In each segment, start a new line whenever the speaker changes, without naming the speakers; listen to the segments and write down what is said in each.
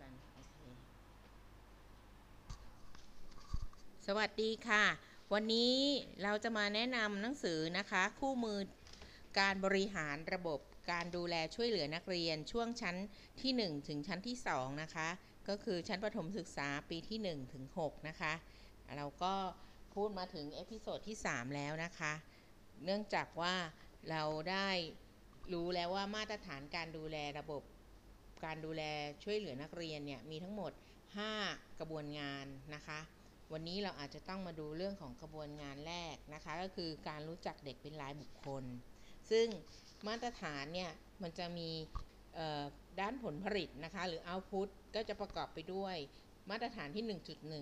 กันโอเคสวัสดีค่ะ วันนี้เราจะมาแนะนำหนังสือนะคะ คู่มือการบริหารระบบการดูแลช่วยเหลือนักเรียนช่วงชั้นที่ 1 ถึงชั้นที่ 2 นะคะ ก็คือชั้นประถมศึกษาปีที่ 1 ถึง 6 นะคะ เราก็พูดมาถึง episode ที่ 3 แล้วนะคะ เนื่องจากว่าเราได้รู้แล้วว่ามาตรฐานการดูแลระบบ การดูแลช่วยเหลือนักเรียนเนี่ยมีทั้งหมด 5 กระบวนงานนะคะ วันนี้เราอาจจะต้องมาดูเรื่องของกระบวนงานแรกนะคะ ก็คือการรู้จักเด็กเป็นรายบุคคล ซึ่งมาตรฐานเนี่ยมันจะมีด้านผลผลิตนะคะ หรือ output ก็จะประกอบไปด้วยมาตรฐานที่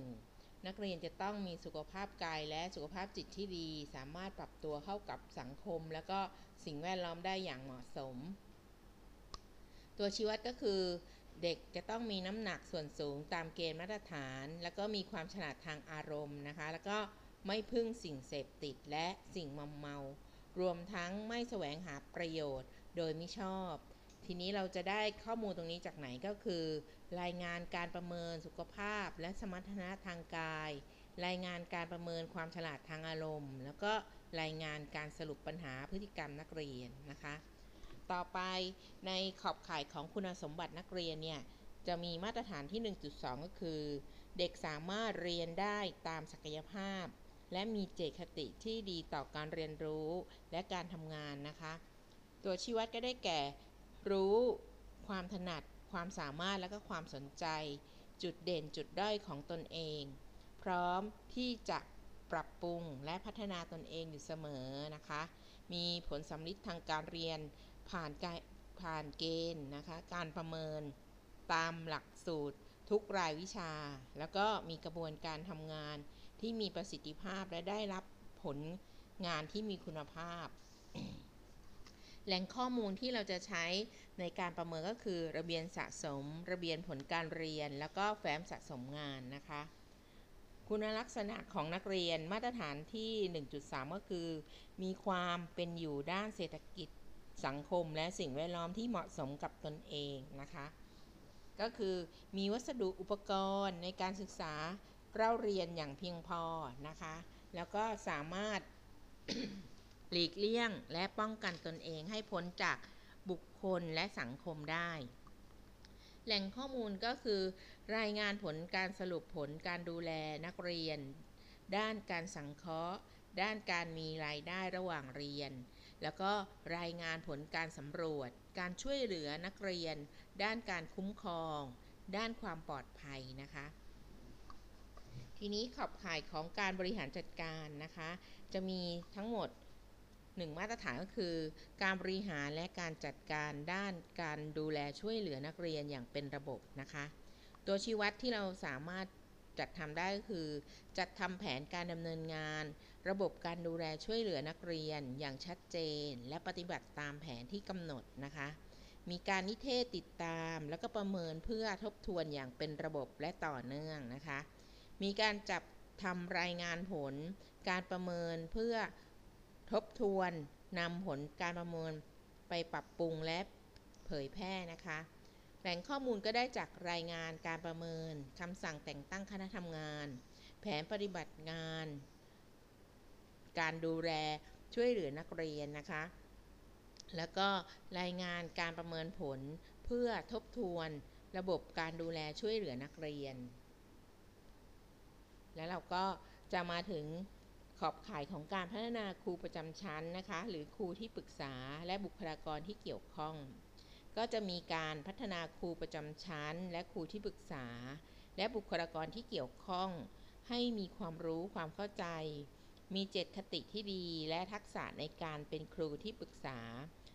1.1 นักเรียนจะต้องมีสุขภาพกายและสุขภาพจิตที่ดี สามารถปรับตัวเข้ากับสังคม แล้วก็สิ่งแวดล้อมได้อย่างเหมาะสม ตัวชี้วัดก็คือเด็กจะต้องมีน้ำหนักส่วนสูงตามเกณฑ์มาตรฐาน แล้วก็มีความฉลาดทางอารมณ์นะคะ แล้วก็ไม่พึ่งสิ่งเสพติดและสิ่งมัมเมา รวมทั้งไม่แสวงหาประโยชน์โดยไม่ชอบ ทีนี้เราจะได้ข้อมูลตรงนี้จากไหนก็คือ รายงานการประเมินสุขภาพ และสมรรถนะทางกาย รายงานการประเมินความฉลาดทางอารมณ์ แล้วก็รายงานการสรุปปัญหาพฤติกรรมนักเรียนนะคะ ต่อไปในขอบข่ายของคุณสมบัตินักเรียนเนี่ย จะมีมาตรฐานที่ 1.2 ก็คือ เด็กสามารถเรียนได้ตามศักยภาพ และมีเจตคติที่ดีต่อการเรียนรู้และการทำงานนะคะ ตัวชี้วัดก็ได้แก่ รู้ความถนัด ความสามารถและก็ความสนใจ จุดเด่นจุดด้อยของตนเอง พร้อมที่จะปรับปรุงและพัฒนาตนเองอยู่เสมอนะคะ มีผลสำลิดทางการเรียน ผ่านการผ่านเกณฑ์นะคะ การประเมินตามหลักสูตรทุกรายวิชา แล้วก็มีกระบวนการทำงานที่มีประสิทธิภาพและได้รับผลงานที่มีคุณภาพ แหล่งข้อมูลที่เราจะใช้ในการประเมินก็คือระเบียนสะสม ระเบียนผลการเรียน แล้วก็แฟ้มสะสมงานนะคะ คุณลักษณะของนักเรียนมาตรฐานที่ 1.3 ก็คือ มีความเป็นอยู่ด้านเศรษฐกิจ สังคมและสิ่งแวดล้อมที่เหมาะสมกับตนเองนะคะ ก็คือมีวัสดุอุปกรณ์ในการศึกษาเล่าเรียนอย่างเพียงพอนะคะ แล้วก็สามารถหลีกเลี่ยงและป้องกันตนเองให้พ้นจากบุคคลและสังคมได้ แหล่งข้อมูลก็คือ รายงานผลการสรุปผลการดูแลนักเรียน ด้านการสังเคราะห์ ด้านการมีรายได้ระหว่างเรียน แล้วก็รายงานผลการสำรวจ การช่วยเหลือนักเรียน ด้านการคุ้มครอง ด้านความปลอดภัยนะคะ ทีนี้ขอบข่ายของการบริหารจัดการนะคะ จะมีทั้งหมด1มาตรฐานก็คือ การบริหารและการจัดการด้านการดูแลช่วยเหลือนักเรียนอย่างเป็นระบบนะคะ ตัวชี้วัดที่เราสามารถจัดทำได้ก็คือ จัดทำแผนการดำเนินงาน ระบบการดูแลช่วยเหลือนักเรียนอย่างชัดเจน และปฏิบัติตามแผนที่กำหนดนะคะ มีการนิเทศติดตามแล้วก็ประเมินเพื่อทบทวนอย่างเป็นระบบและต่อเนื่องนะคะ มีการจับทำรายงานผล การประเมินเพื่อทบทวนนำผลการประเมินไปปรับปรุงและเผยแพร่นะคะ แหล่งข้อมูลก็ได้จากรายงานการประเมินคำสั่งแต่งตั้งคณะทำงาน แผนปฏิบัติงาน การดูแลช่วยเหลือนักเรียนนะคะ แล้วก็รายงานการประเมินผลเพื่อทบทวนระบบการดูแลช่วยเหลือนักเรียน แล้วเราก็จะมาถึงขอบข่ายของการพัฒนาครูประจำชั้นนะคะ หรือครูที่ปรึกษาและบุคลากรที่เกี่ยวข้อง ก็จะมีการพัฒนาครูประจำชั้น และครูที่ปรึกษา และบุคลากรที่เกี่ยวข้อง ให้มีความรู้ความเข้าใจ มีเจตคติที่ดีและทักษะในการเป็นครูที่ปรึกษา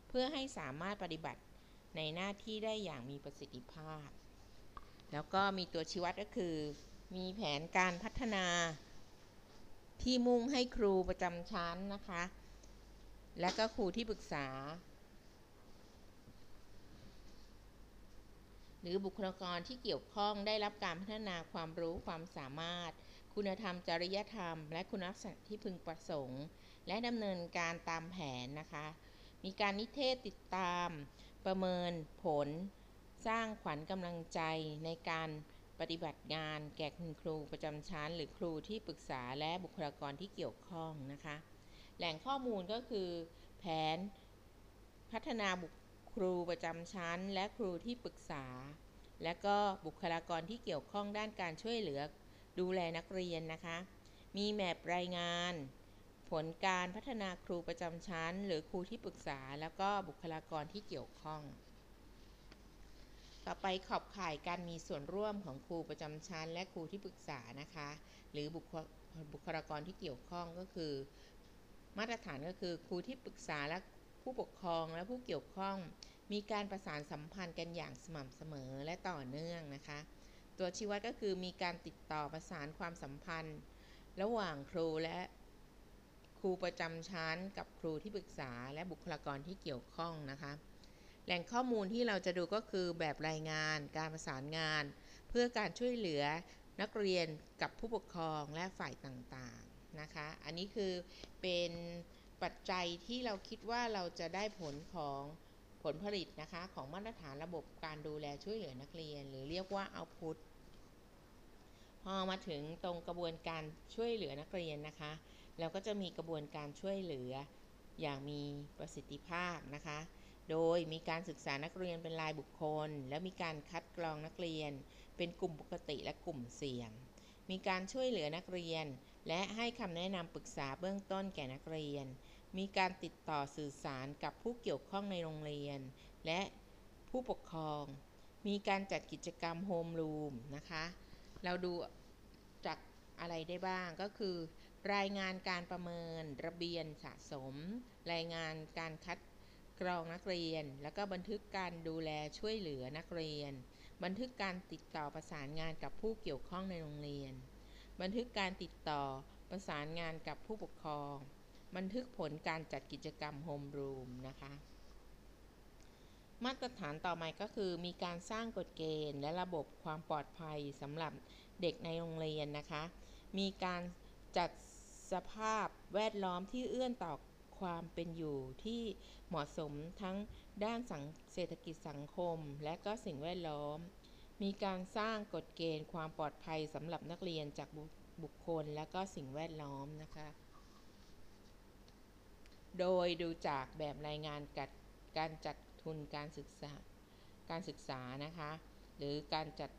เพื่อให้สามารถปฏิบัติในหน้าที่ได้อย่างมีประสิทธิภาพ แล้วก็มีตัวชี้วัดก็คือ มีแผนการพัฒนาที่มุ่งให้ครูประจำชั้นนะคะ และก็ครูที่ปรึกษา หรือบุคลากรที่เกี่ยวข้องได้รับการพัฒนาความรู้ความสามารถ คุณธรรมจริยธรรม และคุณลักษณะที่พึงประสงค์ และดำเนินการตามแผนนะคะ มีการนิเทศติดตาม ประเมินผล สร้างขวัญกำลังใจในการปฏิบัติงานแก่คุณครูประจำชั้น หรือครูที่ปรึกษาและบุคลากรที่เกี่ยวข้องนะคะ แหล่งข้อมูลก็คือ แผนพัฒนาบุคครูประจำชั้น และครูที่ปรึกษา และก็บุคลากรที่เกี่ยวข้องด้านการช่วยเหลือ ดูแลนักเรียนนะคะ มีแมปรายงาน ผลการพัฒนาครูประจำชั้น หรือครูที่ปรึกษาแล้วก็บุคลากรที่เกี่ยวข้อง ต่อไปขอบข่ายการมีส่วนร่วมของครูประจำชั้น และครูที่ปรึกษานะคะ หรือบุคบุคลากรที่เกี่ยวข้องก็คือ มาตรฐานก็คือครูที่ปรึกษาและผู้ปกครองและผู้เกี่ยวข้อง มีการประสานสัมพันธ์กันอย่างสม่ำเสมอและต่อเนื่องนะคะ ตัวชี้วัดก็คือมีการติดต่อประสานความสัมพันธ์ ระหว่างครูและครูประจำชั้นกับครูที่ปรึกษาและบุคลากรที่เกี่ยวข้องนะคะ แหล่งข้อมูลที่เราจะดูก็คือแบบรายงาน การประสานงาน เพื่อการช่วยเหลือนักเรียนกับผู้ปกครองและฝ่ายต่างๆนะคะ อันนี้คือเป็นปัจจัยที่เราคิดว่าเราจะได้ผลของผลผลิตนะคะ ของมาตรฐานระบบการดูแลช่วยเหลือนักเรียน หรือเรียกว่า output พอมาถึงตรงกระบวนการช่วยเหลือนักเรียนนะคะเราก็จะมีกระบวนการช่วยเหลืออย่างมีประสิทธิภาพนะคะ โดยมีการศึกษานักเรียนเป็นรายบุคคล และมีการคัดกรองนักเรียน เป็นกลุ่มปกติและกลุ่มเสี่ยง มีการช่วยเหลือนักเรียน และให้คำแนะนำปรึกษาเบื้องต้นแก่นักเรียน มีการติดต่อสื่อสารกับผู้เกี่ยวข้องในโรงเรียน และผู้ปกครอง มีการจัดกิจกรรมโฮมรูมนะคะ เราดูจากอะไรได้บ้างก็คือ รายงานการประเมินระเบียนสะสม รายงานการคัดกรองนักเรียน แล้วก็บันทึกการดูแลช่วยเหลือนักเรียน บันทึกการติดต่อประสานงานกับผู้เกี่ยวข้องในโรงเรียน บันทึกการติดต่อประสานงานกับผู้ปกครอง บันทึกผลการจัดกิจกรรมโฮมรูมนะคะ มาตรฐานต่อมาก็คือมีการสร้างกฎเกณฑ์ และระบบความปลอดภัยสำหรับเด็กในโรงเรียนนะคะ มีการจัดสภาพแวดล้อมที่เอื้อนต่อความเป็นอยู่ที่เหมาะสมทั้งด้านเศรษฐกิจสังคม และก็สิ่งแวดล้อม มีการสร้างกฎเกณฑ์ความปลอดภัยสำหรับนักเรียนจากบุคคลและก็สิ่งแวดล้อมนะคะ โดยดูจากแบบรายงานกัดการจัด ทุนการศึกษาการศึกษานะคะ หรือการจัด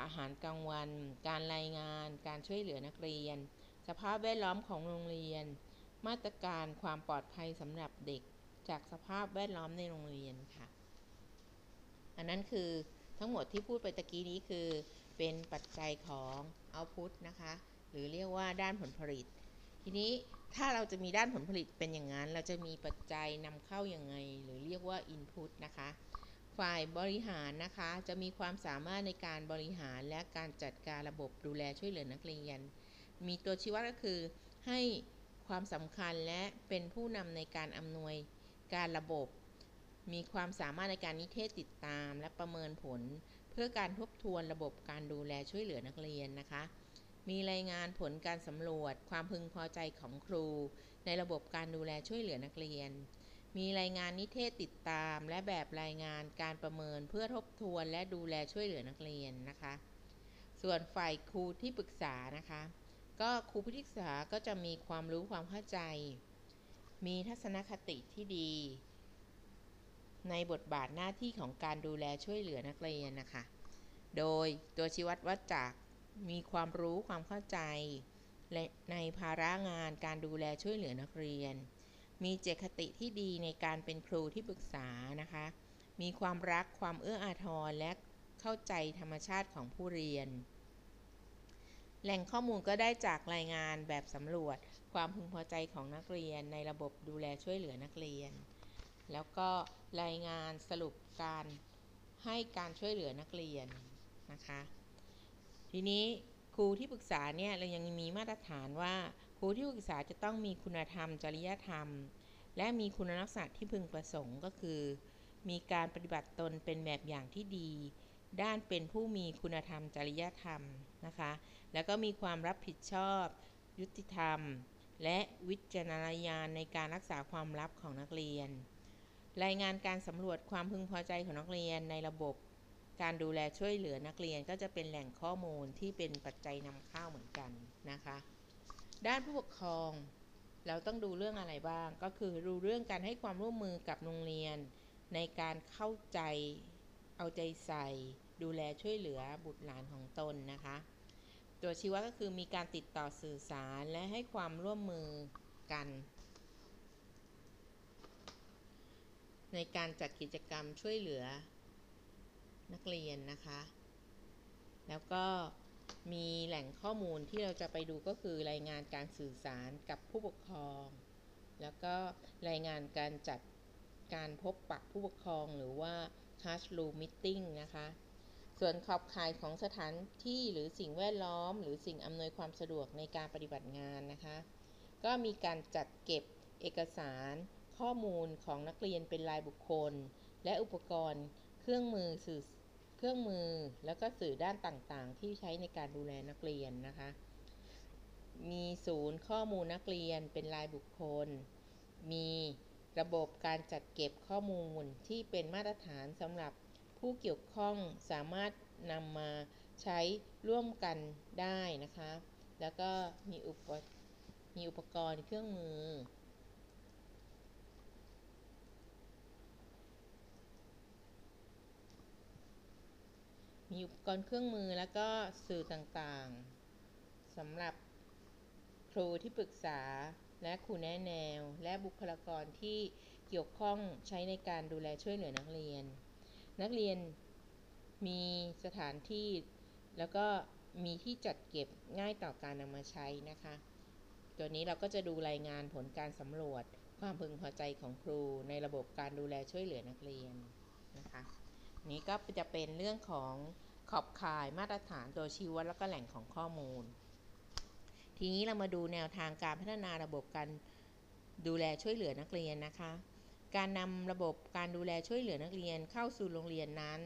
อาหารกลางวัน การรายงาน การช่วยเหลือนักเรียน สภาพแวดล้อมของโรงเรียน มาตรการความปลอดภัยสำหรับเด็กจากสภาพแวดล้อมในโรงเรียนค่ะ อันนั้นคือทั้งหมดที่พูดไปตะกี้นี้คือเป็นปัจจัยของ output นะคะ หรือเรียกว่าด้านผลผลิต ทีนี้ถ้าเราจะมีด้านผลผลิตเป็นอย่างนั้น เราจะมีปัจจัยนำเข้าอย่างไง หรือเรียกว่า input นะคะ ฝ่ายบริหารนะคะ จะมีความสามารถในการบริหารและการจัดการระบบดูแลช่วยเหลือนักเรียน มีตัวชี้วัดก็คือ ให้ความสำคัญและเป็นผู้นำในการอำนวยการระบบ มีความสามารถในการนิเทศติดตาม และประเมินผล เพื่อการทบทวนระบบการดูแลช่วยเหลือนักเรียนนะคะ มีรายงานผลการสำรวจความพึงพอใจของครู ในระบบการดูแลช่วยเหลือนักเรียน มีรายงานนิเทศติดตาม และแบบรายงานการประเมินเพื่อทบทวนและดูแลช่วยเหลือนักเรียนนะคะ ส่วนฝ่ายครูที่ปรึกษานะคะ ก็ครูผู้ปรึกษาก็จะมีความรู้ความเข้าใจ มีทัศนคติที่ดี ในบทบาทหน้าที่ของการดูแลช่วยเหลือนักเรียนนะคะ โดยตัวชี้วัดวัดจาก มีความรู้ความเข้าใจ และในภาระงานการดูแลช่วยเหลือนักเรียน มีเจตคติที่ดีในการเป็นครูที่ปรึกษานะคะ มีความรักความเอื้ออาทรและเข้าใจธรรมชาติของผู้เรียน แหล่งข้อมูลก็ได้จากรายงานแบบสำรวจ ความพึงพอใจของนักเรียน ในระบบดูแลช่วยเหลือนักเรียน แล้วก็รายงานสรุปการให้การช่วยเหลือนักเรียนนะคะ ทีนี้ครูที่ปรึกษาเนี่ยเรายังมีมาตรฐานว่า ครูที่ปรึกษาจะต้องมีคุณธรรม จริยธรรม และมีคุณลักษณะที่พึงประสงค์ก็คือ มีการปฏิบัติตนเป็นแบบอย่างที่ดี ด้านเป็นผู้มีคุณธรรม จริยธรรมนะคะ แล้วก็มีความรับผิดชอบ ยุติธรรม และวิจารณญาณในการรักษาความลับของนักเรียน รายงานการสำรวจความพึงพอใจของนักเรียนในระบบ การดูแลช่วยเหลือนักเรียนก็จะเป็นแหล่งข้อมูลที่เป็นปัจจัยนำเข้าเหมือนกันนะคะ ด้านผู้ปกครอง เราต้องดูเรื่องอะไรบ้าง ก็คือดูเรื่องการให้ความร่วมมือกับโรงเรียน ในการเข้าใจเอาใจใส่ ดูแลช่วยเหลือบุตรหลานของตนนะคะ ตัวชี้วัดก็คือมีการติดต่อสื่อสารและให้ความร่วมมือกัน ในการจัดกิจกรรมช่วยเหลือ นักเรียนนะคะ แล้วก็มีแหล่งข้อมูลที่เราจะไปดูก็คือรายงานการสื่อสารกับผู้ปกครอง แล้วก็รายงานการจัดการพบปะผู้ปกครองหรือว่า classroom meeting นะคะ ส่วนขอบข่ายของสถานที่หรือสิ่งแวดล้อม หรือสิ่งอำนวยความสะดวกในการปฏิบัติงานนะคะ ก็มีการจัดเก็บเอกสารข้อมูลของนักเรียนเป็นรายบุคคล และอุปกรณ์เครื่องมือสื่อ เครื่องมือแล้วก็สื่อด้านต่างๆ ที่ใช้ในการดูแลนักเรียนนะคะ มีศูนย์ข้อมูลนักเรียนเป็นรายบุคคล มีระบบการจัดเก็บข้อมูลที่เป็นมาตรฐานสำหรับผู้เกี่ยวข้องสามารถนำมาใช้ร่วมกันได้นะคะ แล้วก็มีอุปมีอุปกรณ์เครื่องมือ มีอุปกรณ์เครื่องมือแล้วก็สื่อต่างๆสำหรับครูที่ปรึกษาและครูแนะแนว และบุคลากรที่เกี่ยวข้องใช้ในการดูแลช่วยเหลือนักเรียน นักเรียนมีสถานที่แล้วก็มีที่จัดเก็บง่ายต่อการนำมาใช้นะคะ ตัวนี้เราก็จะดูรายงานผลการสำรวจความพึงพอใจของครูในระบบการดูแลช่วยเหลือนักเรียนนะคะ นี้ก็จะเป็นเรื่องของขอบข่ายมาตรฐานตัวชี้วัดแล้วก็แหล่งของข้อมูล ทีนี้เรามาดูแนวทางการพัฒนาระบบการดูแลช่วยเหลือนักเรียนนะคะ การนำระบบการดูแลช่วยเหลือนักเรียนเข้าสู่โรงเรียนนั้น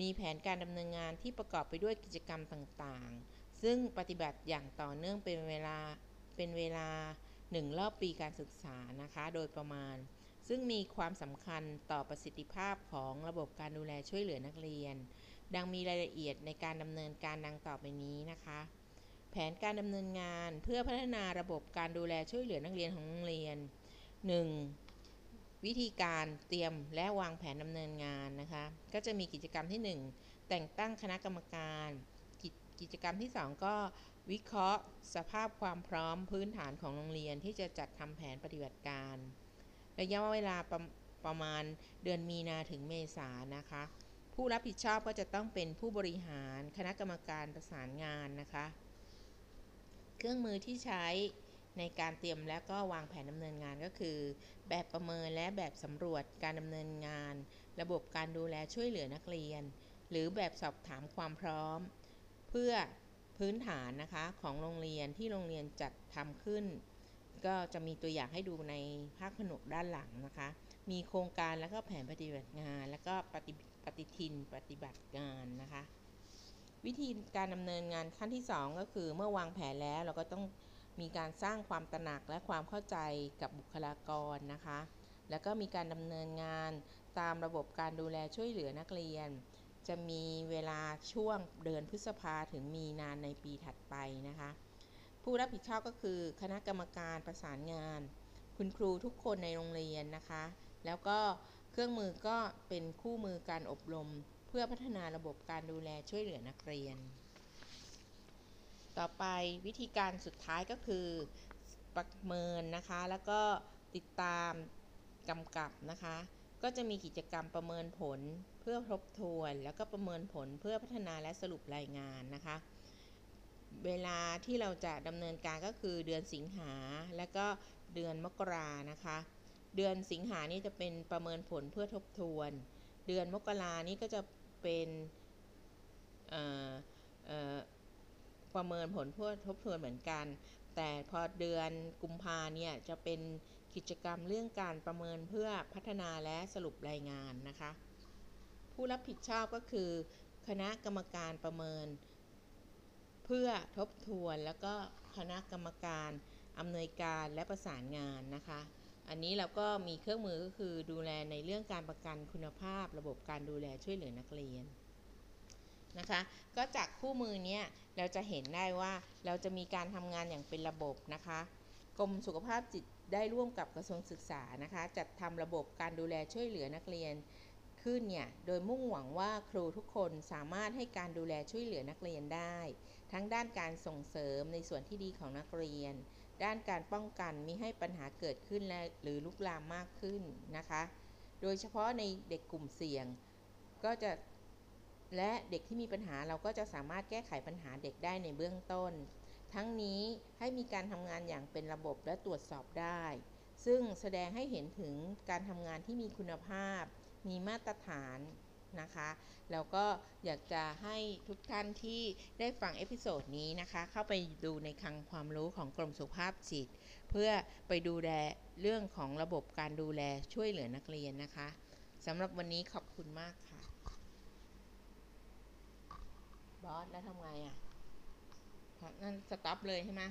มีแผนการดำเนินงานที่ประกอบไปด้วยกิจกรรมต่างๆ ซึ่งปฏิบัติอย่างต่อเนื่องเป็นเวลาเป็นเวลาหนึ่งรอบปีการศึกษานะคะ โดยประมาณ ซึ่งมีความสำคัญต่อประสิทธิภาพของระบบการดูแลช่วยเหลือนักเรียน ดังมีรายละเอียดในการดำเนินการดังต่อไปนี้นะคะ แผนการดำเนินงานเพื่อพัฒนาระบบการดูแลช่วยเหลือนักเรียนของโรงเรียน 1. วิธีการเตรียมและวางแผนดำเนินงานนะคะ ก็จะมีกิจกรรมที่ 1 แต่งตั้งคณะกรรมการกิจกิจกรรมที่ 2 ก็วิเคราะห์ สภาพความพร้อมพื้นฐานของโรงเรียนที่จะจัดทำแผนปฏิบัติการ ระยะเวลาประประมาณเดือนมีนาถึงเมษานะคะ ผู้รับผิดชอบก็จะต้องเป็นผู้บริหารคณะกรรมการประสานงานนะคะ เครื่องมือที่ใช้ในการเตรียมและก็วางแผนดำเนินงานก็คือ แบบประเมินและแบบสำรวจการดำเนินงาน ระบบการดูแลช่วยเหลือนักเรียน หรือแบบสอบถามความพร้อม เพื่อพื้นฐานนะคะของโรงเรียนที่โรงเรียนจัดทำขึ้น ก็จะมีตัวอย่างให้ดูในภาคผนวกด้านหลังนะคะ มีโครงการแล้วก็แผนปฏิบัติงาน แล้วก็ปฏิปฏิทินปฏิบัติงานนะคะ วิธีการดำเนินงานขั้นที่ 2 ก็คือเมื่อวางแผนแล้วเราก็ต้องมีการสร้างความตระหนักและความเข้าใจกับบุคลากรนะคะ แล้วก็มีการดำเนินงานตามระบบการดูแลช่วยเหลือนักเรียน จะมีเวลาช่วงเดือนพฤษภาถึงมีนานในปีถัดไปนะคะ ผู้รับผิดชอบก็คือคณะกรรมการประสานงาน คุณครูทุกคนในโรงเรียนนะคะ แล้วก็เครื่องมือก็เป็นคู่มือการอบรม เพื่อพัฒนาระบบการดูแลช่วยเหลือนักเรียน ต่อไปวิธีการสุดท้ายก็คือประเมินนะคะ แล้วก็ติดตามกำกับนะคะ ก็จะมีกิจกรรมประเมินผลเพื่อทบทวน แล้วก็ประเมินผลเพื่อพัฒนาและสรุปรายงานนะคะ เวลาที่เราจะดำเนินการก็คือเดือนสิงหาและก็เดือนมกรานะคะ เดือนสิงหานี่จะเป็นประเมินผลเพื่อทบทวน เดือนมกรานี่ก็จะเป็นประเมินผลเพื่อทบทวนเหมือนกัน แต่พอเดือนกุมภาเนี่ยจะเป็นกิจกรรมเรื่องการประเมินเพื่อพัฒนาและสรุปรายงานนะคะ ผู้รับผิดชอบก็คือ คณะกรรมการประเมิน เพื่อทบทวนแล้วก็คณะกรรมการอำนวยการและประสานงานนะคะ อันนี้เราก็มีเครื่องมือก็คือดูแลในเรื่องการประกันคุณภาพ ระบบการดูแลช่วยเหลือนักเรียนนะคะ ก็จากคู่มือเนี้ยเราจะเห็นได้ว่าเราจะมีการทำงานอย่างเป็นระบบนะคะกรมสุขภาพจิตได้ร่วมกับกระทรวงศึกษานะคะ จัดทำระบบการดูแลช่วยเหลือนักเรียนขึ้นเนี่ย โดยมุ่งหวังว่าครูทุกคนสามารถให้การดูแลช่วยเหลือนักเรียนได้ ทั้งด้านการส่งเสริมในส่วนที่ดีของนักเรียน ด้านการป้องกันมิให้ปัญหาเกิดขึ้นและหรือลุกลามมากขึ้นนะคะ โดยเฉพาะในเด็กกลุ่มเสี่ยง ก็จะและเด็กที่มีปัญหาเราก็จะสามารถแก้ไขปัญหาเด็กได้ในเบื้องต้น ทั้งนี้ให้มีการทำงานอย่างเป็นระบบและตรวจสอบได้ ซึ่งแสดงให้เห็นถึงการทำงานที่มีคุณภาพ มีมาตรฐาน นะคะ แล้วก็อยากจะให้ทุกท่านที่ได้ฟัง episode นี้นะคะ เข้าไปดูในคลังความรู้ของกรมสุขภาพจิต เพื่อไปดูแลเรื่องของระบบการดูแลช่วยเหลือนักเรียนนะคะสำหรับวันนี้ขอบคุณมากค่ะ บอส แล้วทำไงอะนั่นสต็อปเลยใช่ไหม